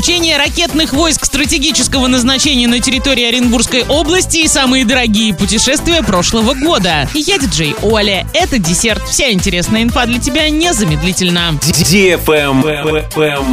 Учения ракетных войск стратегического назначения на территории Оренбургской области и самые дорогие путешествия прошлого года. Я диджей Оля. Это десерт. Вся интересная инфа для тебя незамедлительно.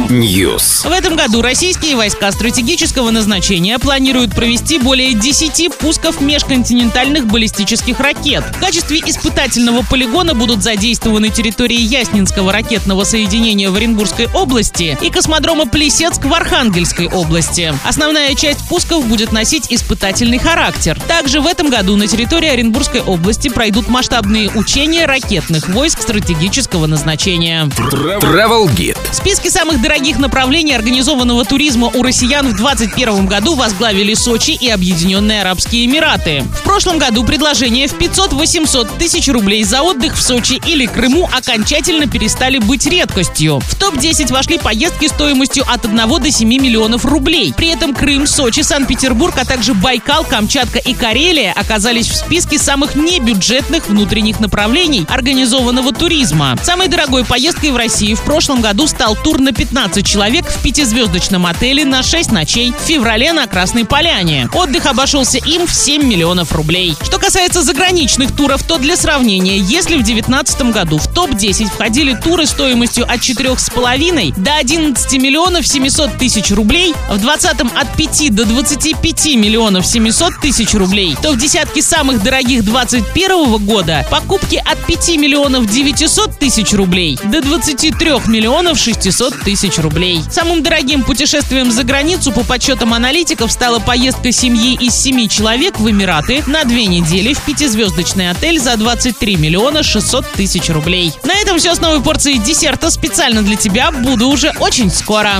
News. В этом году российские войска стратегического назначения планируют провести более 10 пусков межконтинентальных баллистических ракет. В качестве испытательного полигона будут задействованы территории Яснинского ракетного соединения в Оренбургской области и космодрома Плесецк в Архангельской области. Основная часть пусков будет носить испытательный характер. Также в этом году на территории Оренбургской области пройдут масштабные учения ракетных войск стратегического назначения. Travel Guide. В списке самых дорогих направлений организованного туризма у россиян в 2021 году возглавили Сочи и Объединенные Арабские Эмираты. В прошлом году предложения в 500-800 тысяч рублей за отдых в Сочи или Крыму окончательно перестали быть редкостью. В топ-10 вошли поездки стоимостью от 1 до 7 миллионов рублей. При этом Крым, Сочи, Санкт-Петербург, а также Байкал, Камчатка и Карелия оказались в списке самых небюджетных внутренних направлений организованного туризма. Самой дорогой поездкой в России в прошлом году стал тур на 15 человек в пятизвездочном отеле на 6 ночей в феврале на Красной Поляне. Отдых обошелся им в 7 миллионов рублей. Что касается заграничных туров, то для сравнения, если в 2019 году в топ-10 входили туры стоимостью от 4,5 до 11 миллионов 700 тысяч рублей, в 2020 от 5 до 25 миллионов 700 тысяч рублей, то в десятке самых дорогих 2021 года покупки от 5 миллионов 900 тысяч рублей до 23 миллионов 600 тысяч рублей. Самым дорогим путешествием за границу по подсчетам аналитиков стала поездка семьи из 7 человек в Эмираты на две недели в пятизвездочный отель за 23 миллиона 600 тысяч рублей. На этом все с новой порцией десерта специально для тебя. Буду уже очень скоро.